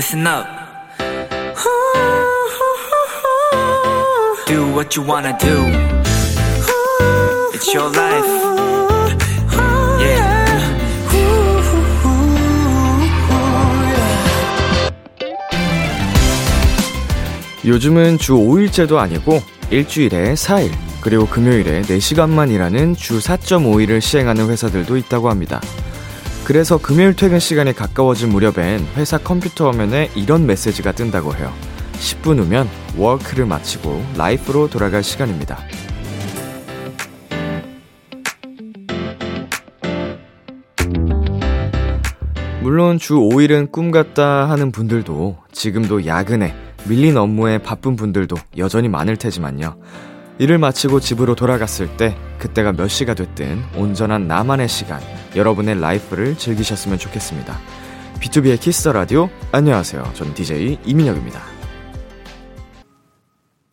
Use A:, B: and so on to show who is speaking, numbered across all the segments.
A: listen up. Do what you wanna do. It's your life. Yeah.
B: 요즘은 주 5일제도 아니고 일주일에 4일, 그리고 금요일에 4시간만 일하는 주 4.5일을 시행하는 회사들도 있다고 합니다. 그래서 금요일 퇴근 시간이 가까워진 무렵엔 회사 컴퓨터 화면에 이런 메시지가 뜬다고 해요. 10분 후면 work를 마치고 life로 돌아갈 시간입니다. 물론 주 5일은 꿈 같다 하는 분들도 지금도 야근에 밀린 업무에 바쁜 분들도 여전히 많을 테지만요. 일을 마치고 집으로 돌아갔을 때 그때가 몇 시가 됐든 온전한 나만의 시간, 여러분의 life를 즐기셨으면 좋겠습니다. B2B의 키스터 라디오 안녕하세요. 저는 DJ 이민혁입니다.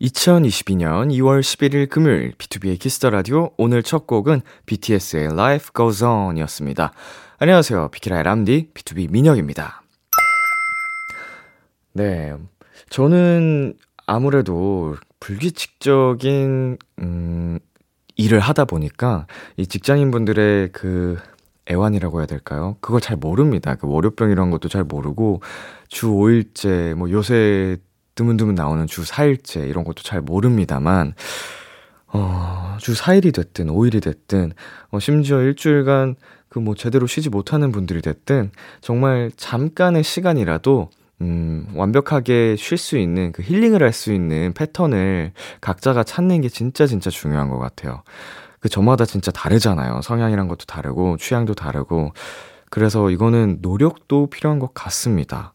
B: 2022년 2월 11일 금요일 B2B의 키스터 라디오 오늘 첫 곡은 BTS의 Life Goes On이었습니다. 안녕하세요. 비키라의 람디 BTOB 민혁입니다. 네. 저는 아무래도 불규칙적인 음 일을 하다 보니까 이 직장인분들의 그 애환이라고 해야 될까요? 그걸 잘 모릅니다. 그 월요병 이런 것도 잘 모르고 주 5일째 뭐 요새 드문드문 나오는 주 4일째 이런 것도 잘 모릅니다만 어, 주 4일이 됐든 5일이 됐든 어, 심지어 일주일간 그 뭐 제대로 쉬지 못하는 분들이 됐든 정말 잠깐의 시간이라도 음, 완벽하게 쉴 수 있는, 그 힐링을 할 수 있는 패턴을 각자가 찾는 게 진짜 진짜 중요한 것 같아요. 그 저마다 진짜 다르잖아요. 성향이란 것도 다르고, 취향도 다르고. 그래서 이거는 노력도 필요한 것 같습니다.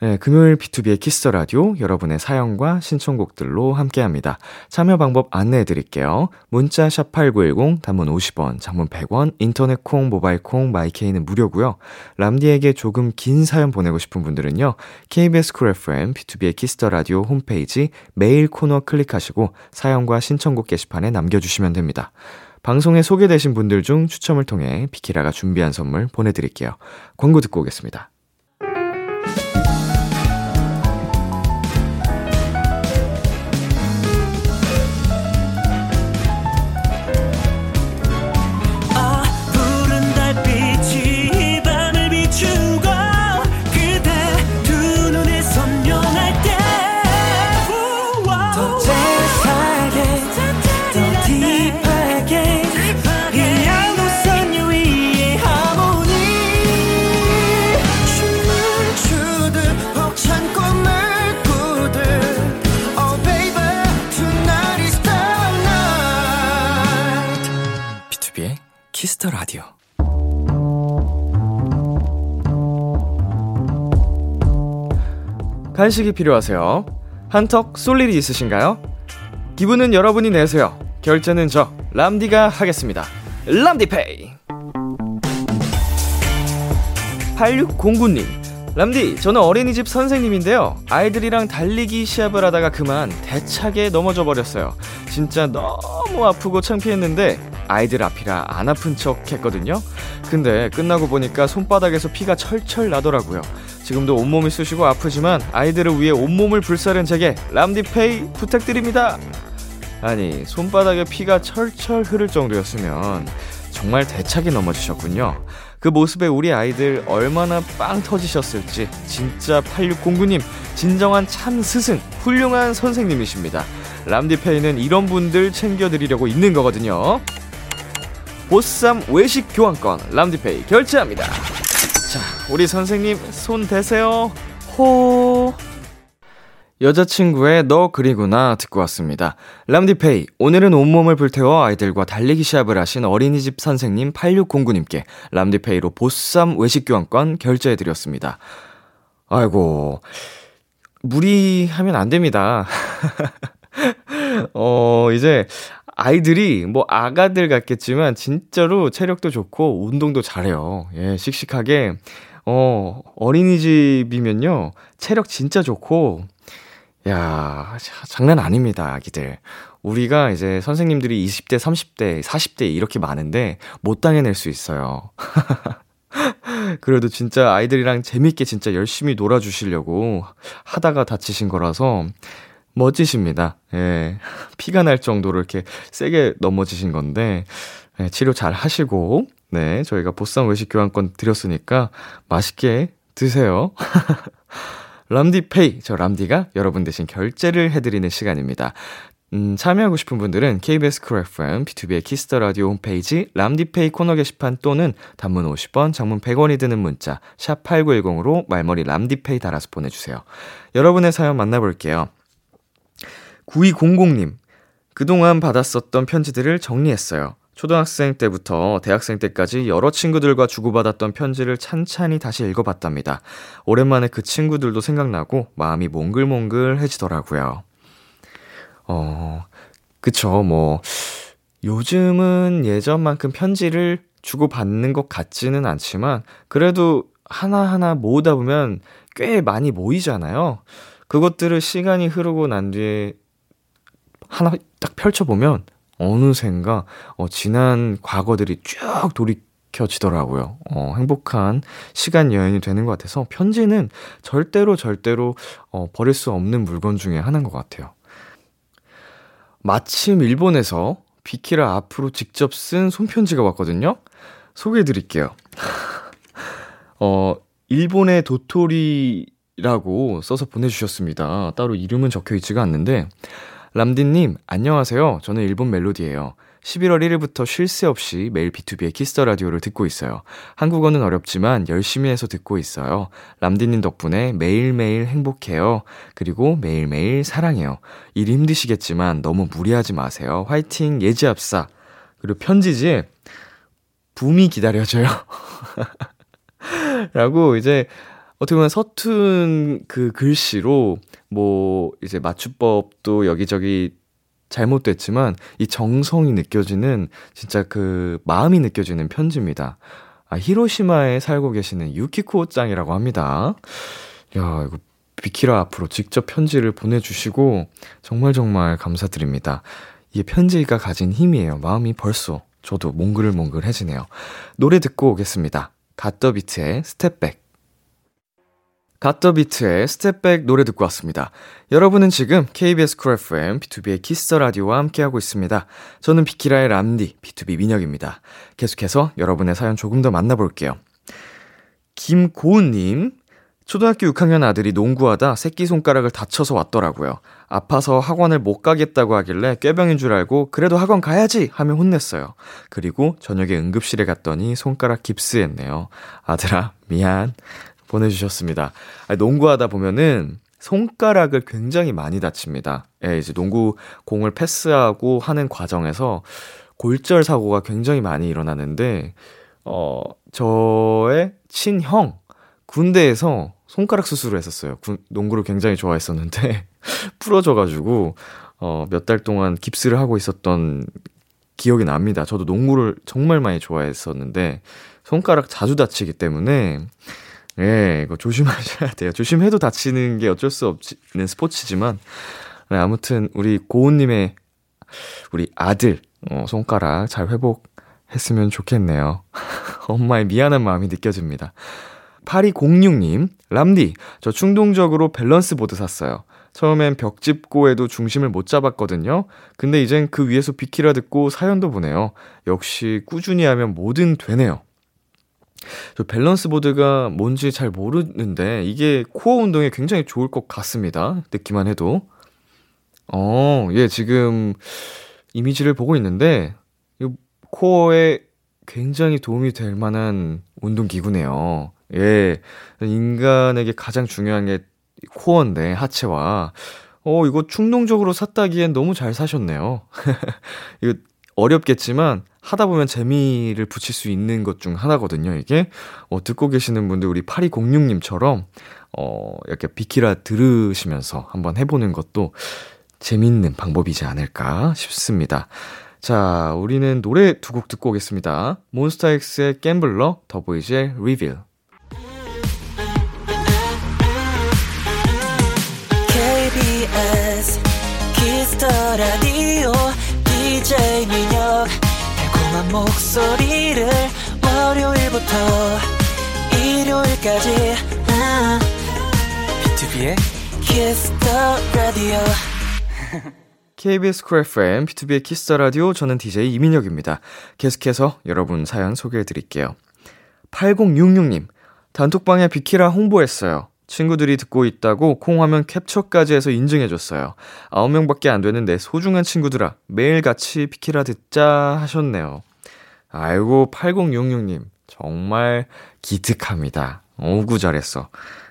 B: 네, 금요일 B2B의 키스터 라디오 여러분의 사연과 신청곡들로 함께합니다. 참여 방법 안내해 드릴게요. 문자 샵 8910 단문 50원, 장문 100원, 인터넷 콩, 모바일 콩, 마이케이는 무료고요. 람디에게 조금 긴 사연 보내고 싶은 분들은요. KBS 쿨 FM B2B의 키스터 라디오 홈페이지 메일 코너 클릭하시고 사연과 신청곡 게시판에 남겨 주시면 됩니다. 방송에 소개되신 분들 중 추첨을 통해 비키라가 준비한 선물 보내 드릴게요. 광고 듣고 오겠습니다. 간식이 필요하세요? 한턱 쏠 일이 있으신가요? 기분은 여러분이 내세요. 결제는 저 람디가 하겠습니다. 람디페이. 8609님. 람디, 저는 어린이집 선생님인데요. 아이들이랑 달리기 시합을 하다가 그만 대차게 넘어져 버렸어요. 진짜 너무 아프고 창피했는데 아이들 앞이라 안 아픈 척 했거든요. 근데 끝나고 보니까 손바닥에서 피가 철철 나더라고요. 지금도 온몸이 쑤시고 아프지만 아이들을 위해 온몸을 불사른 제게 람디페이 부탁드립니다. 아니, 손바닥에 피가 철철 흐를 정도였으면 정말 대차게 넘어지셨군요. 그 모습에 우리 아이들 얼마나 빵 터지셨을지 진짜 8609님 진정한 참 스승 훌륭한 선생님이십니다. 람디페이는 이런 분들 챙겨드리려고 있는 거거든요. 보쌈 외식 교환권 람디페이 결제합니다. 자, 우리 선생님 손 대세요. 호. 여자친구의 너 그리구나 듣고 왔습니다. 람디페이, 오늘은 온몸을 불태워 아이들과 달리기 시합을 하신 어린이집 선생님 8609님께 람디페이로 보쌈 외식 교환권 결제해드렸습니다. 아이고, 무리하면 안 됩니다. 어, 이제 아이들이 뭐 아가들 같겠지만 진짜로 체력도 좋고 운동도 잘해요. 예, 씩씩하게 어, 어린이집이면요. 체력 진짜 좋고 야, 장난 아닙니다, 아기들. 우리가 이제 선생님들이 20대, 30대, 40대 이렇게 많은데 못 당해낼 수 있어요. 그래도 진짜 아이들이랑 재밌게 진짜 열심히 놀아주시려고 하다가 다치신 거라서 멋지십니다. 예. 피가 날 정도로 이렇게 세게 넘어지신 건데, 예, 치료 잘 하시고, 네. 저희가 보쌈 외식 교환권 드렸으니까 맛있게 드세요. 람디페이, 저 람디가 여러분 대신 결제를 해드리는 시간입니다. 음, 참여하고 싶은 분들은 KBS 쿨 FM, B2B의 키스터 라디오 홈페이지 람디페이 코너 게시판 또는 단문 50원, 장문 100원이 드는 문자 샵 8910으로 말머리 람디페이 달아서 보내주세요. 여러분의 사연 만나볼게요. 9200님, 그동안 받았었던 편지들을 정리했어요. 초등학생 때부터 대학생 때까지 여러 친구들과 주고받았던 편지를 찬찬히 다시 읽어봤답니다. 오랜만에 그 친구들도 생각나고 마음이 몽글몽글해지더라고요. 어, 그쵸, 뭐, 요즘은 예전만큼 편지를 주고받는 것 같지는 않지만, 그래도 하나하나 모으다 보면 꽤 많이 모이잖아요. 그것들을 시간이 흐르고 난 뒤에 하나 딱 펼쳐보면, 어느샌가, 어, 지난 과거들이 쭉 돌이켜지더라고요. 어, 행복한 시간 여행이 되는 것 같아서 편지는 절대로 절대로, 어, 버릴 수 없는 물건 중에 하나인 것 같아요. 마침 일본에서 비키라 앞으로 직접 쓴 손편지가 왔거든요? 소개해 드릴게요. 어, 일본의 도토리라고 써서 보내주셨습니다. 따로 이름은 적혀 있지가 않는데, 람디님, 안녕하세요. 저는 일본 멜로디예요. 11월 1일부터 쉴 새 없이 매일 B2B의 키스터 라디오를 듣고 있어요. 한국어는 어렵지만 열심히 해서 듣고 있어요. 람디님 덕분에 매일매일 행복해요. 그리고 매일매일 사랑해요. 일 힘드시겠지만 너무 무리하지 마세요. 화이팅, 예지앞사. 그리고 편지지, 붐이 기다려져요. 라고 이제 어떻게 보면 서툰 그 글씨로 뭐 이제 맞춤법도 여기저기 잘못됐지만 이 정성이 느껴지는 진짜 그 마음이 느껴지는 편지입니다. 아, 히로시마에 살고 계시는 유키코 짱이라고 합니다. 야, 이거 비키라 앞으로 직접 편지를 보내주시고 정말 정말 감사드립니다. 이게 편지가 가진 힘이에요. 마음이 벌써 저도 몽글몽글해지네요. 노래 듣고 오겠습니다. 갓더비트의 스텝백. 갓더비트의 스텝백 노래 듣고 왔습니다. 여러분은 지금 KBS 쿨 FM, B2B의 키스터 라디오와 함께하고 있습니다. 저는 비키라의 람디, BTOB 민혁입니다. 계속해서 여러분의 사연 조금 더 만나볼게요. 김고은님, 초등학교 6학년 아들이 농구하다 새끼손가락을 다쳐서 왔더라고요. 아파서 학원을 못 가겠다고 하길래 꾀병인 줄 알고 그래도 학원 가야지 하며 혼냈어요. 그리고 저녁에 응급실에 갔더니 손가락 깁스했네요. 아들아, 미안. 보내주셨습니다. 농구하다 보면은 손가락을 굉장히 많이 다칩니다. 예, 이제 농구 공을 패스하고 하는 과정에서 골절 사고가 굉장히 많이 일어나는데, 어, 저의 친형, 군대에서 손가락 수술을 했었어요. 군, 농구를 굉장히 좋아했었는데, 부러져가지고, 어, 몇 달 동안 깁스를 하고 있었던 기억이 납니다. 저도 농구를 정말 많이 좋아했었는데, 손가락 자주 다치기 때문에, 예, 이거 조심하셔야 돼요. 조심해도 다치는 게 어쩔 수 없는 스포츠지만, 네, 아무튼, 우리 고은님의, 우리 아들, 어, 손가락 잘 회복했으면 좋겠네요. 엄마의 미안한 마음이 느껴집니다. 8206님, 람디, 저 충동적으로 밸런스 보드 샀어요. 처음엔 벽 짚고에도 중심을 못 잡았거든요. 근데 이젠 그 위에서 비키라 듣고 사연도 보내요. 역시 꾸준히 하면 뭐든 되네요. 저 밸런스 보드가 뭔지 잘 모르는데 이게 코어 운동에 굉장히 좋을 것 같습니다. 듣기만 해도. 어, 예, 지금 이미지를 보고 있는데 이 코어에 굉장히 도움이 될 만한 운동 기구네요. 예. 인간에게 가장 중요한 게 코어인데 하체와 어, 이거 충동적으로 샀다기엔 너무 잘 사셨네요. 이거 어렵겠지만 하다 보면 재미를 붙일 수 있는 것 중 하나거든요, 이게. 어, 듣고 계시는 분들, 우리 8206님처럼, 어, 이렇게 비키라 들으시면서 한번 해보는 것도 재밌는 방법이지 않을까 싶습니다. 자, 우리는 노래 두 곡 듣고 오겠습니다. 몬스타엑스의 Gambler, 더보이즈의 Reveal.
C: KBS Kiss the Radio DJ 민혁 달콤한 목소리를 월요일부터 새벽까지 아,
A: BTOB의
C: Kiss the Radio
B: KBS 쿨 FM, B2B의 키스터 라디오, 저는 DJ 이민혁입니다. 계속해서 여러분 사연 소개해 드릴게요. 8066님, 단톡방에 비키라 홍보했어요. 친구들이 듣고 있다고 콩화면 캡처까지 해서 인증해줬어요. 9명밖에 안 되는 내 소중한 친구들아, 매일 같이 비키라 듣자 하셨네요. 아이고, 8066님, 정말 기특합니다. 어구, 잘했어.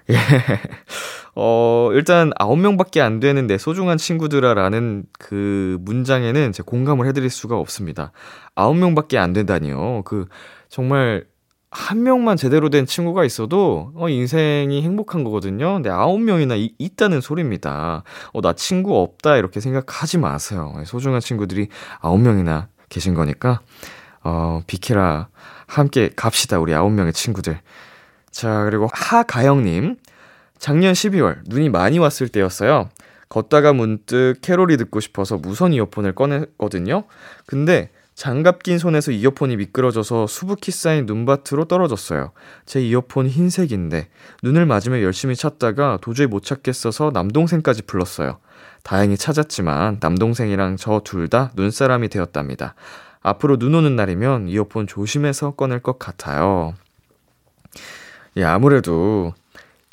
B: 예. 어, 일단 9명밖에 안 되는 내 소중한 친구들아라는 그 문장에는 제 공감을 해드릴 수가 없습니다. 9명밖에 안 된다니요. 그, 정말 한 명만 제대로 된 친구가 있어도 어, 인생이 행복한 거거든요. 근데 아홉 명이나 이, 있다는 소리입니다. 어, 나 친구 없다 이렇게 생각하지 마세요. 소중한 친구들이 아홉 명이나 계신 거니까 어, 비키라 함께 갑시다 우리 아홉 명의 친구들. 자 그리고 하가영님 작년 12월 눈이 많이 왔을 때였어요. 걷다가 문득 캐롤이 듣고 싶어서 무선 이어폰을 꺼냈거든요. 근데 장갑 낀 손에서 이어폰이 미끄러져서 수북히 쌓인 눈밭으로 떨어졌어요. 제 이어폰 흰색인데 눈을 맞으며 열심히 찾다가 도저히 못 찾겠어서 남동생까지 불렀어요. 다행히 찾았지만 남동생이랑 저 둘 다 눈사람이 되었답니다. 앞으로 눈 오는 날이면 이어폰 조심해서 꺼낼 것 같아요. 예, 아무래도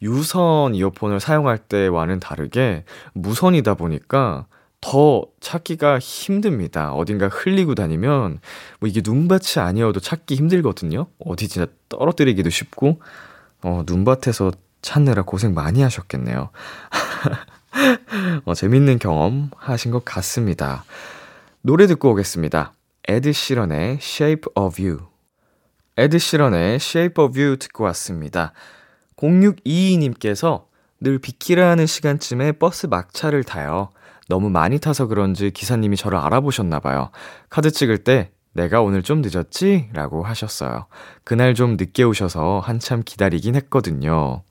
B: 유선 이어폰을 사용할 때와는 다르게 무선이다 보니까 더 찾기가 힘듭니다. 어딘가 흘리고 다니면 뭐 이게 눈밭이 아니어도 찾기 힘들거든요. 어디 진짜 떨어뜨리기도 쉽고 어, 눈밭에서 찾느라 고생 많이 하셨겠네요. 어, 재밌는 경험 하신 것 같습니다. 노래 듣고 오겠습니다. 에드 시런의 Shape of You. 에드 시런의 Shape of You 듣고 왔습니다. 0622님께서 늘 비키라 하는 시간쯤에 버스 막차를 타요. 너무 많이 타서 그런지 기사님이 저를 알아보셨나봐요. 카드 찍을 때 내가 오늘 좀 늦었지? 라고 하셨어요. 그날 좀 늦게 오셔서 한참 기다리긴 했거든요.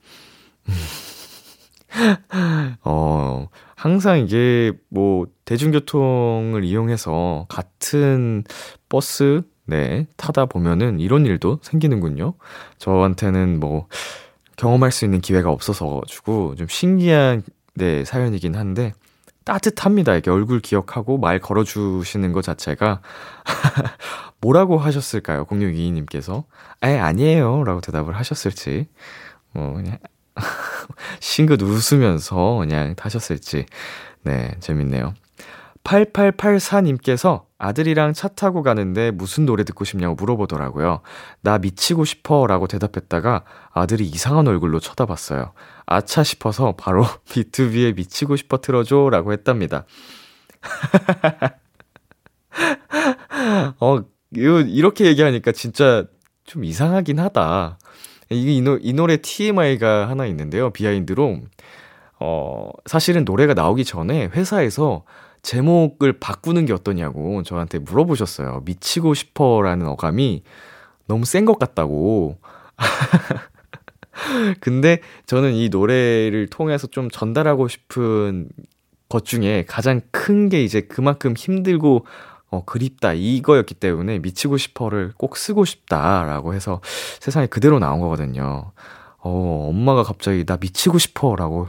B: 어, 항상 이게 뭐 대중교통을 이용해서 같은 버스, 네, 타다 보면은 이런 일도 생기는군요. 저한테는 뭐 경험할 수 있는 기회가 없어서 가지고 좀 신기한 네, 사연이긴 한데 따뜻합니다. 이렇게 얼굴 기억하고 말 걸어주시는 것 자체가. 뭐라고 하셨을까요? 0622님께서. 에, 아니에요. 라고 대답을 하셨을지. 뭐, 그냥, 싱긋 웃으면서 그냥 타셨을지. 네, 재밌네요. 8884님께서 아들이랑 차 타고 가는데 무슨 노래 듣고 싶냐고 물어보더라고요. 나 미치고 싶어 라고 대답했다가 아들이 이상한 얼굴로 쳐다봤어요. 아차 싶어서 바로 B2B에 미치고 싶어 틀어줘 라고 했답니다. 어, 이렇게 얘기하니까 진짜 좀 이상하긴 하다. 이게 이, 노, 이 노래 TMI가 하나 있는데요. behind로. 어, 사실은 노래가 나오기 전에 회사에서 제목을 바꾸는 게 어떠냐고 저한테 물어보셨어요. 미치고 싶어라는 어감이 너무 센 것 같다고. 근데 저는 이 노래를 통해서 좀 전달하고 싶은 것 중에 가장 큰 게 이제 그만큼 힘들고 어, 그립다 이거였기 때문에 미치고 싶어를 꼭 쓰고 싶다라고 해서 세상에 그대로 나온 거거든요. 어, 엄마가 갑자기 나 미치고 싶어라고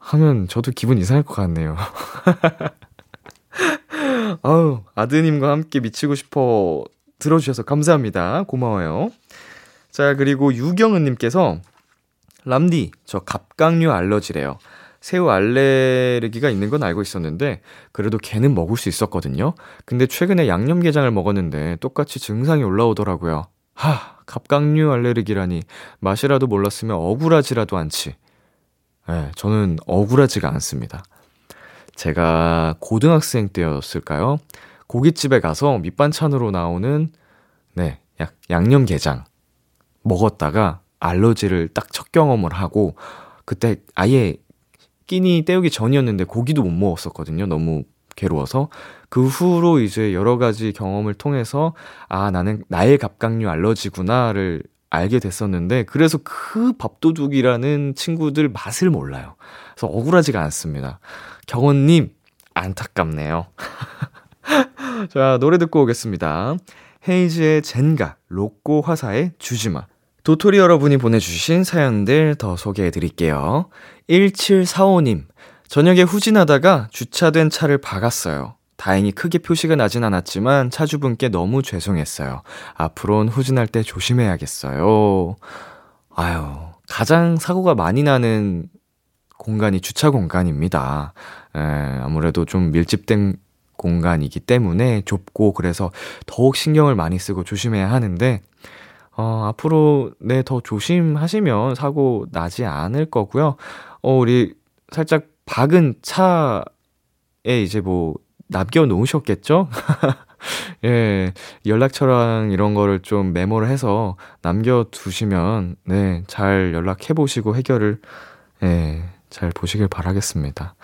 B: 하면 저도 기분 이상할 것 같네요. 아우, 아드님과 함께 미치고 싶어 들어주셔서 감사합니다. 고마워요. 자, 그리고 유경은님께서, 람디, 저 갑각류 알러지래요. 새우 알레르기가 있는 건 알고 있었는데, 그래도 걔는 먹을 수 있었거든요. 근데 최근에 양념게장을 먹었는데, 똑같이 증상이 올라오더라고요. 하, 갑각류 알레르기라니, 맛이라도 몰랐으면 억울하지라도 않지. 네, 저는 억울하지가 않습니다. 제가 고등학생 때였을까요? 고깃집에 가서 밑반찬으로 나오는, 네, 약, 양념게장. 먹었다가 알러지를 딱 첫 경험을 하고, 그때 아예 끼니 때우기 전이었는데 고기도 못 먹었었거든요. 너무 괴로워서. 그 후로 이제 여러 가지 경험을 통해서, 아, 나는 나의 갑각류 알러지구나를 알게 됐었는데 그래서 그 밥도둑이라는 친구들 맛을 몰라요. 그래서 억울하지가 않습니다. 경원님 안타깝네요. 자 노래 듣고 오겠습니다. 헤이즈의 젠가, 로꼬 화사의 주지마, 도토리 여러분이 보내주신 사연들 더 소개해 드릴게요. 1745님, 저녁에 후진하다가 주차된 차를 박았어요. 다행히 크게 표시가 나진 않았지만 차주분께 너무 죄송했어요. 앞으로는 후진할 때 조심해야겠어요. 아유, 가장 사고가 많이 나는 공간이 주차 공간입니다. 에, 아무래도 좀 밀집된 공간이기 때문에 좁고 그래서 더욱 신경을 많이 쓰고 조심해야 하는데, 어, 앞으로 네, 더 조심하시면 사고 나지 않을 거고요. 어, 우리 살짝 박은 차에 이제 뭐 남겨 놓으셨겠죠? 예, 연락처랑 이런 거를 좀 메모를 해서 남겨 두시면, 네, 잘 연락해 보시고 해결을, 예, 잘 보시길 바라겠습니다.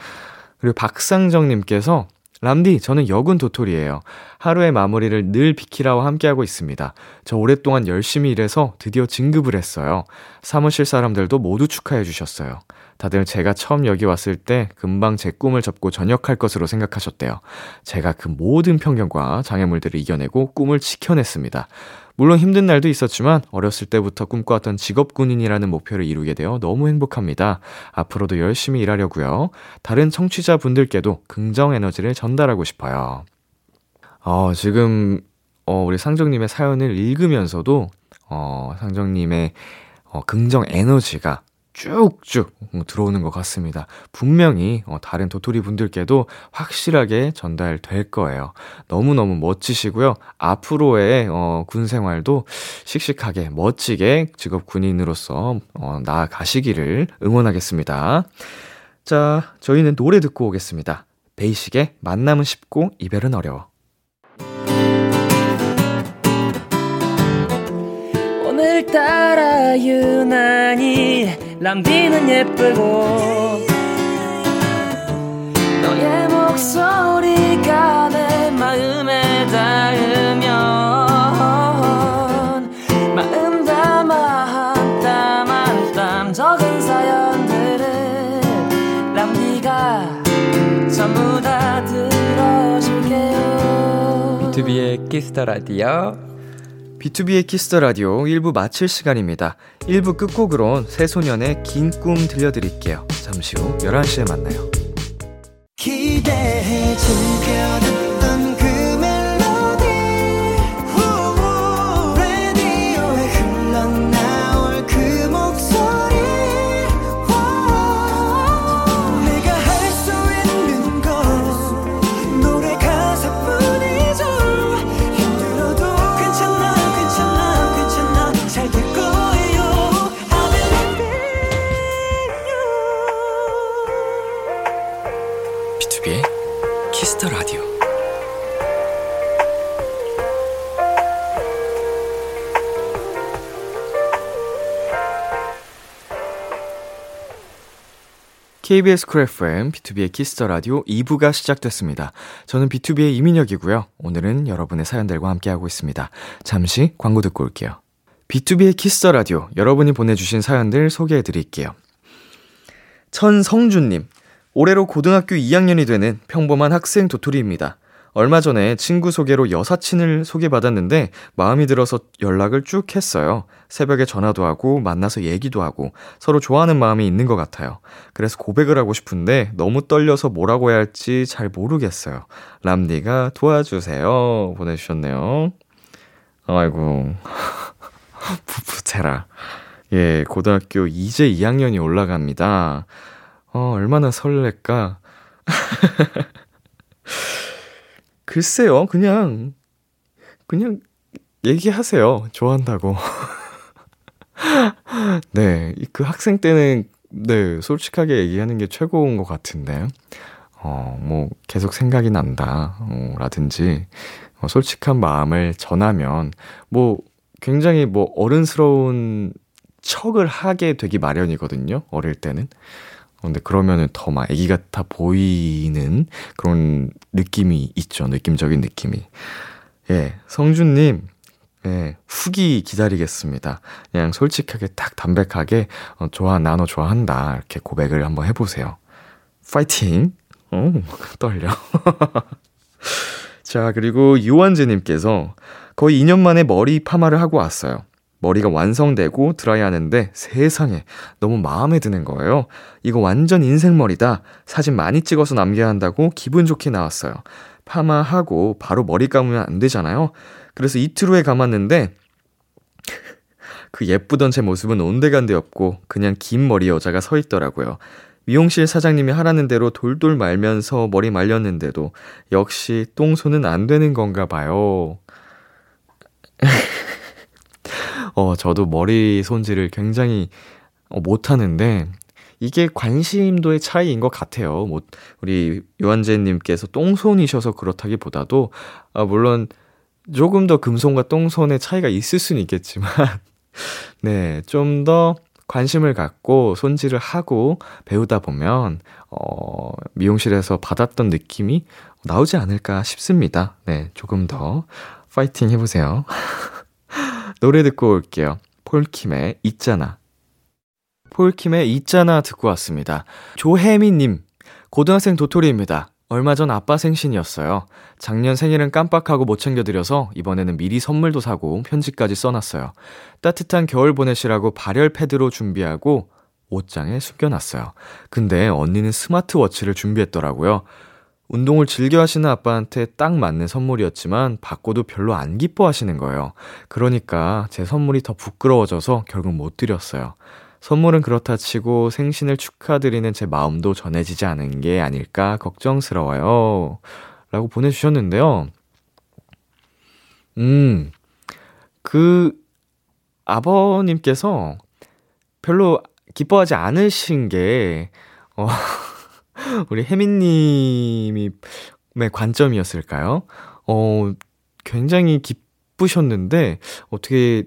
B: 그리고 박상정님께서 람디, 저는 여군 도토리예요. 하루의 마무리를 늘 비키라와 함께하고 있습니다. 저 오랫동안 열심히 일해서 드디어 진급을 했어요. 사무실 사람들도 모두 축하해 주셨어요. 다들 제가 처음 여기 왔을 때 금방 제 꿈을 접고 전역할 것으로 생각하셨대요. 제가 그 모든 편견과 장애물들을 이겨내고 꿈을 지켜냈습니다. 물론 힘든 날도 있었지만 어렸을 때부터 꿈꿔왔던 직업 군인이라는 목표를 이루게 되어 너무 행복합니다. 앞으로도 열심히 일하려고요. 다른 청취자분들께도 긍정 에너지를 전달하고 싶어요. 어, 지금 어, 우리 상정님의 사연을 읽으면서도 어, 상정님의 어, 긍정 에너지가 쭉쭉 들어오는 것 같습니다. 분명히 어, 다른 도토리 분들께도 확실하게 전달될 거예요. 너무너무 멋지시고요. 앞으로의 어, 군 생활도 씩씩하게 멋지게 직업 군인으로서 어, 나아가시기를 응원하겠습니다. 자, 저희는 노래 듣고 오겠습니다. 베이식의 만남은 쉽고 이별은 어려워.
C: 오늘따라 유난히 람디는 예쁘고 너의 목소리가 내 마음에 닿으면 마음 담아 한 땀 한 땀 적은 사연들을 람디가 전부 다 들어줄게요
A: 비투비의 키스 더 라디오.
B: 비투비의 키스 더 라디오 1부 마칠 시간입니다. 1부 끝곡으론 새소년의 긴 꿈 들려드릴게요. 잠시 후 11시에 만나요.
C: 기대해 즐겨
A: 비투비의 키스 더 라디오.
B: KBS 쿨 FM, 비투비의 키스 더 라디오 2부가 시작됐습니다. 저는 비투비의 이민혁이고요. 오늘은 여러분의 사연들과 함께하고 있습니다. 잠시 광고 듣고 올게요. 비투비의 키스 더 라디오, 여러분이 보내주신 사연들 소개해 드릴게요. 천성준님, 올해로 고등학교 2학년이 되는 평범한 학생 도토리입니다. 얼마 전에 친구 소개로 여사친을 소개받았는데 마음이 들어서 연락을 쭉 했어요. 새벽에 전화도 하고 만나서 얘기도 하고 서로 좋아하는 마음이 있는 것 같아요. 그래서 고백을 하고 싶은데 너무 떨려서 뭐라고 해야 할지 잘 모르겠어요. 람디가 도와주세요. 보내주셨네요. 아이고. 풋풋해라. 예, 고등학교 이제 2학년이 올라갑니다. 어, 얼마나 설렐까. 글쎄요, 그냥, 그냥 얘기하세요. 좋아한다고. 네, 그 학생 때는, 네, 솔직하게 얘기하는 게 최고인 것 같은데, 어, 뭐, 계속 생각이 난다, 어, 라든지, 어, 솔직한 마음을 전하면, 뭐, 굉장히 뭐, 어른스러운 척을 하게 되기 마련이거든요, 어릴 때는. 근데 그러면은 더 막 애기 같아 보이는 그런 느낌이 있죠. 느낌적인 느낌이. 예, 성준님, 예, 후기 기다리겠습니다. 그냥 솔직하게 딱 담백하게, 어, 좋아, 나너 좋아한다. 이렇게 고백을 한번 해보세요. 파이팅! 어, 떨려. 자, 그리고 유원재님께서 거의 2년 만에 머리 파마를 하고 왔어요. 머리가 완성되고 드라이 하는데 세상에 너무 마음에 드는 거예요. 이거 완전 인생머리다. 사진 많이 찍어서 남겨야 한다고 기분 좋게 나왔어요. 파마하고 바로 머리 감으면 안 되잖아요. 그래서 이틀 후에 감았는데 그 예쁘던 제 모습은 온데간데 없고 그냥 긴 머리 여자가 서 있더라고요. 미용실 사장님이 하라는 대로 돌돌 말면서 머리 말렸는데도 역시 똥손은 안 되는 건가 봐요. 어, 저도 머리 손질을 굉장히 어, 못하는데, 이게 관심도의 차이인 것 같아요. 뭐, 우리 요한재님께서 똥손이셔서 그렇다기 보다도, 아, 물론, 조금 더 금손과 똥손의 차이가 있을 수는 있겠지만, 네, 좀 더 관심을 갖고 손질을 하고 배우다 보면, 어, 미용실에서 받았던 느낌이 나오지 않을까 싶습니다. 네, 조금 더 파이팅 해보세요. 노래 듣고 올게요. 폴킴의 있잖아. 폴킴의 있잖아 듣고 왔습니다. 조혜미님, 고등학생 도토리입니다. 얼마 전 아빠 생신이었어요. 작년 생일은 깜빡하고 못 챙겨드려서 이번에는 미리 선물도 사고 편지까지 써놨어요. 따뜻한 겨울 보내시라고 발열 패드로 준비하고 옷장에 숨겨놨어요. 근데 언니는 스마트워치를 준비했더라고요. 운동을 즐겨 하시는 아빠한테 딱 맞는 선물이었지만 받고도 별로 안 기뻐하시는 거예요. 그러니까 제 선물이 더 부끄러워져서 결국 못 드렸어요. 선물은 그렇다 치고 생신을 축하드리는 제 마음도 전해지지 않은 게 아닐까 걱정스러워요. 라고 보내주셨는데요. 음, 그, 아버님께서 별로 기뻐하지 않으신 게, 어, 우리 혜민님이 의 관점이었을까요? 어, 굉장히 기쁘셨는데, 어떻게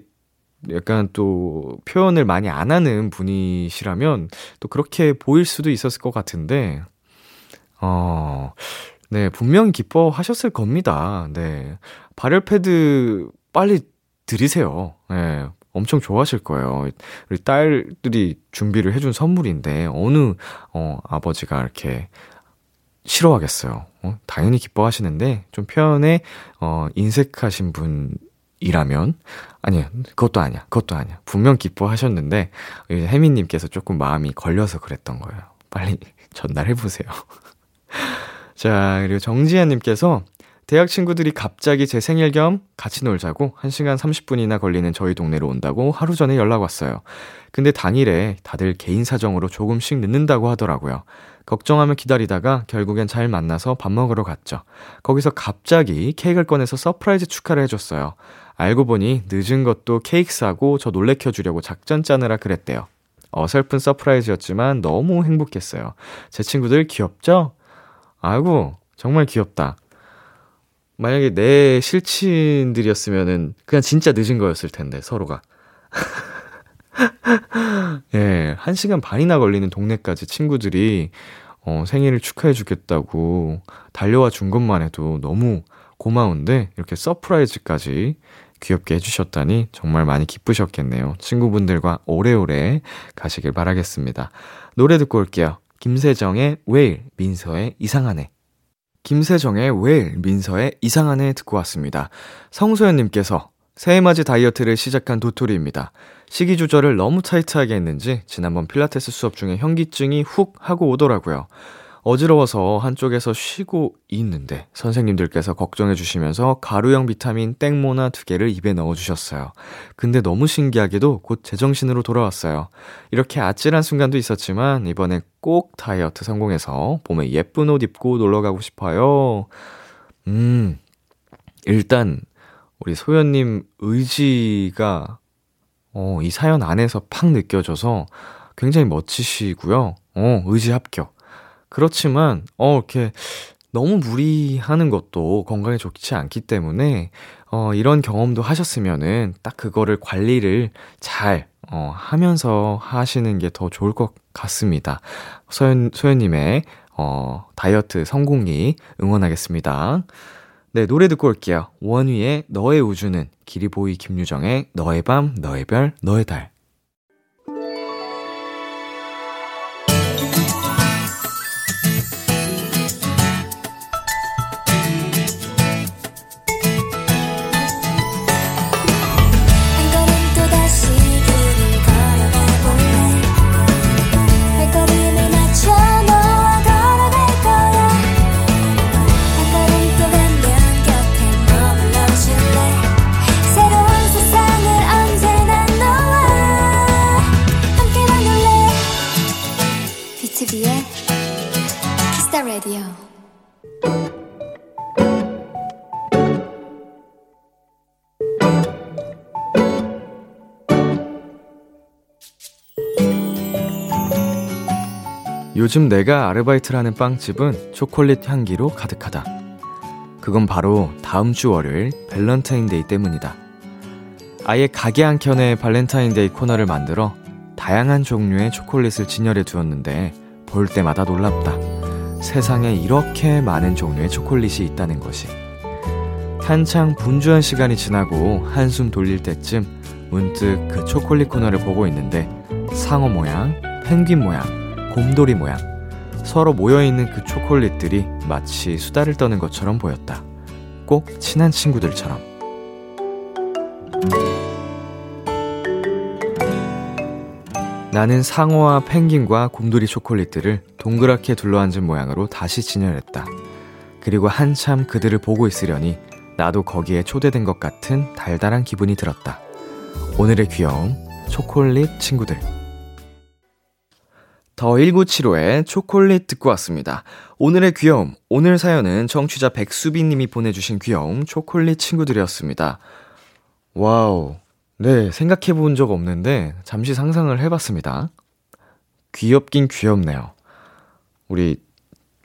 B: 약간 또 표현을 많이 안 하는 분이시라면 또 그렇게 보일 수도 있었을 것 같은데, 어, 네, 분명히 기뻐하셨을 겁니다. 네. 발열 패드 빨리 드리세요. 네, 엄청 좋아하실 거예요. 우리 딸들이 준비를 해준 선물인데, 어느, 어, 아버지가 이렇게 싫어하겠어요. 어, 당연히 기뻐하시는데, 좀 표현에, 어, 인색하신 분 이라면, 아니야, 그것도 아니야, 그것도 아니야. 분명 기뻐하셨는데, 혜민님께서 조금 마음이 걸려서 그랬던 거예요. 빨리 전달해 보세요. 자, 그리고 정지현님께서 대학 친구들이 갑자기 제 생일 겸 같이 놀자고 1시간 30분이나 걸리는 저희 동네로 온다고 하루 전에 연락 왔어요. 근데 당일에 다들 개인 사정으로 조금씩 늦는다고 하더라고요. 걱정하며 기다리다가 결국엔 잘 만나서 밥 먹으러 갔죠. 거기서 갑자기 케이크를 꺼내서 서프라이즈 축하를 해줬어요. 알고 보니 늦은 것도 케이크 사고 저 놀래켜 주려고 작전 짜느라 그랬대요. 어설픈 서프라이즈였지만 너무 행복했어요. 제 친구들 귀엽죠? 아이고, 정말 귀엽다. 만약에 내 실친들이었으면은 그냥 진짜 늦은 거였을 텐데, 서로가. 예, 한 시간 반이나 걸리는 동네까지 친구들이 어, 생일을 축하해 주겠다고 달려와 준 것만 해도 너무 고마운데 이렇게 서프라이즈까지 귀엽게 해주셨다니 정말 많이 기쁘셨겠네요. 친구분들과 오래오래 가시길 바라겠습니다. 노래 듣고 올게요. 김세정의 웨일, 민서의 이상하네. 김세정의 웨일, 민서의 이상하네 듣고 왔습니다. 성소연님께서 새해맞이 다이어트를 시작한 도토리입니다. 식이 조절을 너무 타이트하게 했는지 지난번 필라테스 수업 중에 현기증이 훅 하고 오더라고요. 어지러워서 한쪽에서 쉬고 있는데 선생님들께서 걱정해 주시면서 가루형 비타민 땡모나 두 개를 입에 넣어 주셨어요. 근데 너무 신기하게도 곧 제정신으로 돌아왔어요. 이렇게 아찔한 순간도 있었지만 이번에 꼭 다이어트 성공해서 봄에 예쁜 옷 입고 놀러 가고 싶어요. 음. 일단 우리 소연 님 의지가 어, 이 사연 안에서 팍 느껴져서 굉장히 멋지시고요. 어, 의지 합격. 그렇지만, 어, 이렇게 너무 무리하는 것도 건강에 좋지 않기 때문에, 어, 이런 경험도 하셨으면은 딱 그거를 관리를 잘, 어, 하면서 하시는 게 더 좋을 것 같습니다. 소연, 소연님의, 어, 다이어트 성공이 응원하겠습니다. 네, 노래 듣고 올게요. 원위의 너의 우주는, 기리보이 김유정의 너의 밤, 너의 별, 너의 달. 요즘 내가 아르바이트를 하는 빵집은 초콜릿 향기로 가득하다. 그건 바로 다음 주 월요일 밸런타인데이 때문이다. 아예 가게 한 켠에 발렌타인데이 코너를 만들어 다양한 종류의 초콜릿을 진열해 두었는데 볼 때마다 놀랍다. 세상에 이렇게 많은 종류의 초콜릿이 있다는 것이. 한창 분주한 시간이 지나고 한숨 돌릴 때쯤 문득 그 초콜릿 코너를 보고 있는데 상어 모양, 펭귄 모양, 곰돌이 모양, 서로 모여있는 그 초콜릿들이 마치 수다를 떠는 것처럼 보였다. 꼭 친한 친구들처럼. 나는 상어와 펭귄과 곰돌이 초콜릿들을 동그랗게 둘러앉은 모양으로 다시 진열했다. 그리고 한참 그들을 보고 있으려니 나도 거기에 초대된 것 같은 달달한 기분이 들었다. 오늘의 귀여움, 초콜릿 친구들. 더 1975의 초콜릿 듣고 왔습니다. 오늘의 귀여움, 오늘 사연은 청취자 백수빈님이 보내주신 귀여움, 초콜릿 친구들이었습니다. 와우. 네, 생각해 본 적 없는데, 잠시 상상을 해봤습니다. 귀엽긴 귀엽네요. 우리,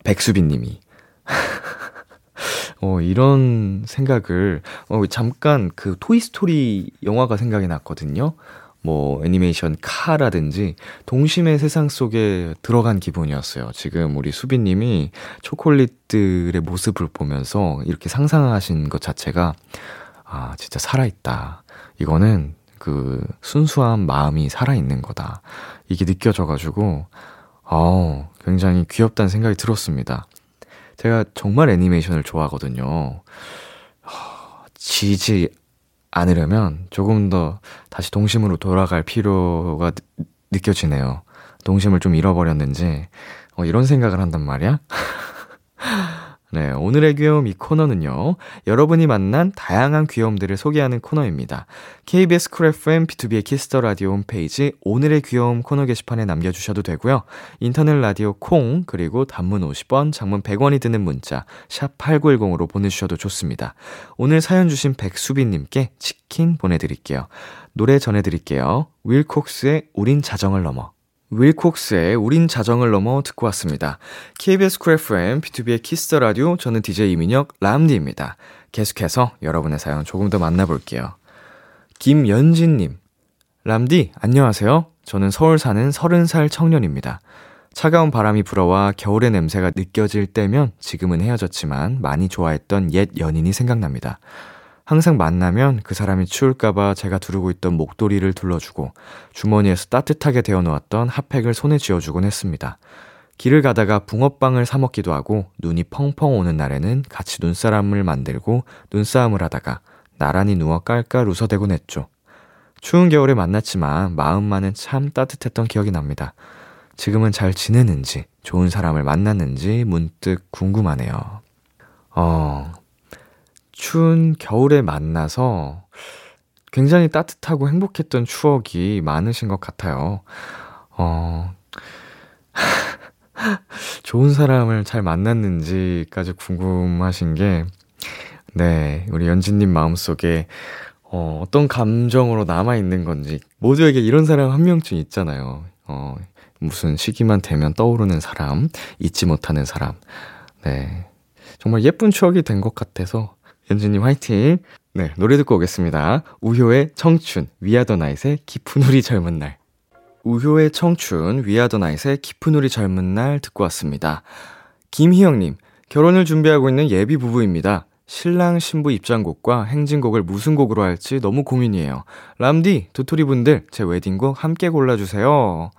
B: 백수빈님이. 어, 이런 생각을, 어, 잠깐 그 토이스토리 영화가 생각이 났거든요. 뭐, 애니메이션 카라든지, 동심의 세상 속에 들어간 기분이었어요. 지금 우리 수빈님이 초콜릿들의 모습을 보면서 이렇게 상상하신 것 자체가, 아, 진짜 살아있다. 이거는 그 순수한 마음이 살아있는 거다. 이게 느껴져가지고, 어 굉장히 귀엽다는 생각이 들었습니다. 제가 정말 애니메이션을 좋아하거든요. 지지 않으려면 조금 더 다시 동심으로 돌아갈 필요가 느, 느껴지네요. 동심을 좀 잃어버렸는지, 어, 이런 생각을 한단 말이야? 네, 오늘의 귀여움 이 코너는요, 여러분이 만난 다양한 귀여움들을 소개하는 코너입니다. KBS 쿨 FM 비투비의 키스 더 라디오 홈페이지 오늘의 귀여움 코너 게시판에 남겨 주셔도 되고요. 인터넷 라디오 콩, 그리고 단문 50원, 장문 100원이 드는 문자, 샵 8910으로 보내 주셔도 좋습니다. 오늘 사연 주신 백수빈 님께 치킨 보내 드릴게요. 노래 전해 드릴게요. 윌콕스의 우린 자정을 넘어. 윌콕스의 우린 자정을 넘어 듣고 왔습니다. KBS 쿨 FM, 비투비의 키스 더 라디오, 저는 DJ 이민혁, 람디입니다. 계속해서 여러분의 사연 조금 더 만나볼게요. 김연진님, 람디, 안녕하세요. 저는 서울 사는 30살 청년입니다. 차가운 바람이 불어와 겨울의 냄새가 느껴질 때면 지금은 헤어졌지만 많이 좋아했던 옛 연인이 생각납니다. 항상 만나면 그 사람이 추울까봐 제가 두르고 있던 목도리를 둘러주고 주머니에서 따뜻하게 데워 놓았던 핫팩을 손에 쥐어주곤 했습니다. 길을 가다가 붕어빵을 사 먹기도 하고 눈이 펑펑 오는 날에는 같이 눈사람을 만들고 눈싸움을 하다가 나란히 누워 깔깔 웃어대곤 했죠. 추운 겨울에 만났지만 마음만은 참 따뜻했던 기억이 납니다. 지금은 잘 지내는지, 좋은 사람을 만났는지 문득 궁금하네요. 어, 추운 겨울에 만나서 굉장히 따뜻하고 행복했던 추억이 많으신 것 같아요. 어, 좋은 사람을 잘 만났는지까지 궁금하신 게, 네, 우리 연진님 마음속에 어, 어떤 감정으로 남아있는 건지, 모두에게 이런 사람 한 명쯤 있잖아요. 어, 무슨 시기만 되면 떠오르는 사람, 잊지 못하는 사람. 네. 정말 예쁜 추억이 된 것 같아서, 연진님 화이팅! 네, 노래 듣고 오겠습니다. 우효의 청춘, 위아더 나잇의 깊은 우리 젊은 날. 우효의 청춘, 위아더 나잇의 깊은 우리 젊은 날 듣고 왔습니다. 김희영님, 결혼을 준비하고 있는 예비 부부입니다. 신랑 신부 입장곡과 행진곡을 무슨 곡으로 할지 너무 고민이에요. 람디, 도토리 분들, 제 웨딩곡 함께 골라주세요.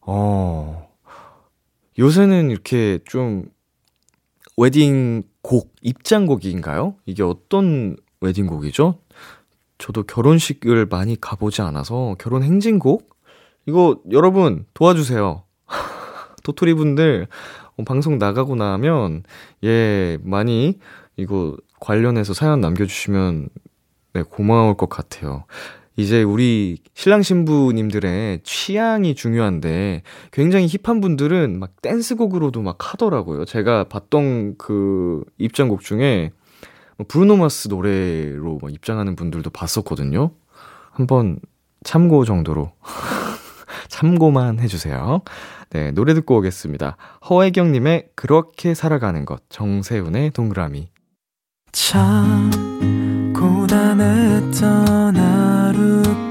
B: 어, 요새는 이렇게 좀, 웨딩곡, 입장곡인가요? 이게 어떤 웨딩곡이죠? 저도 결혼식을 많이 가보지 않아서 결혼 행진곡? 이거 여러분 도와주세요. 도토리 분들 어, 방송 나가고 나면 예 많이 이거 관련해서 사연 남겨주시면 네 고마울 것 같아요. 이제 우리 신랑 신부님들의 취향이 중요한데 굉장히 힙한 분들은 막 댄스곡으로도 막 하더라고요. 제가 봤던 그 입장곡 중에 뭐 브루노마스 노래로 뭐 입장하는 분들도 봤었거든요. 한번 참고 정도로 참고만 해주세요. 네, 노래 듣고 오겠습니다. 허혜경님의 그렇게 살아가는 것, 정세훈의 동그라미.
C: 참 고단했던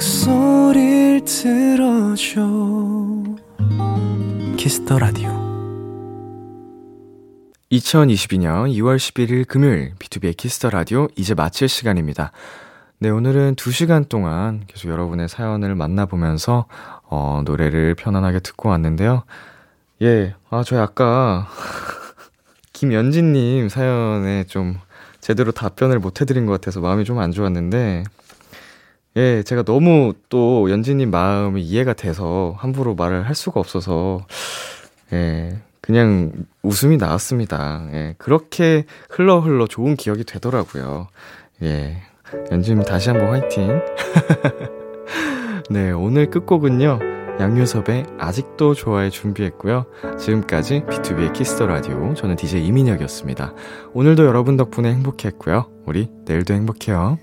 C: 목소리를 들어줘 키스터 라디오
B: 2022년 2월 11일 금요일 비투비의 키스 더 라디오 이제 마칠 시간입니다. 네, 오늘은 2시간 동안 계속 여러분의 사연을 만나보면서 어, 노래를 편안하게 듣고 왔는데요. 예, 아, 저 아까 김연진님 사연에 좀 제대로 답변을 못 해드린 것 같아서 마음이 좀 안 좋았는데, 예, 제가 너무 또 연진님 마음이 이해가 돼서 함부로 말을 할 수가 없어서, 예, 그냥 웃음이 나왔습니다. 예, 그렇게 흘러 흘러 좋은 기억이 되더라고요. 예, 연진님 다시 한번 화이팅. 네, 오늘 끝곡은요. 양요섭의 아직도 좋아해 준비했고요. 지금까지 비투비의 키스 더 라디오 저는 DJ 이민혁이었습니다. 오늘도 여러분 덕분에 행복했고요. 우리 내일도 행복해요.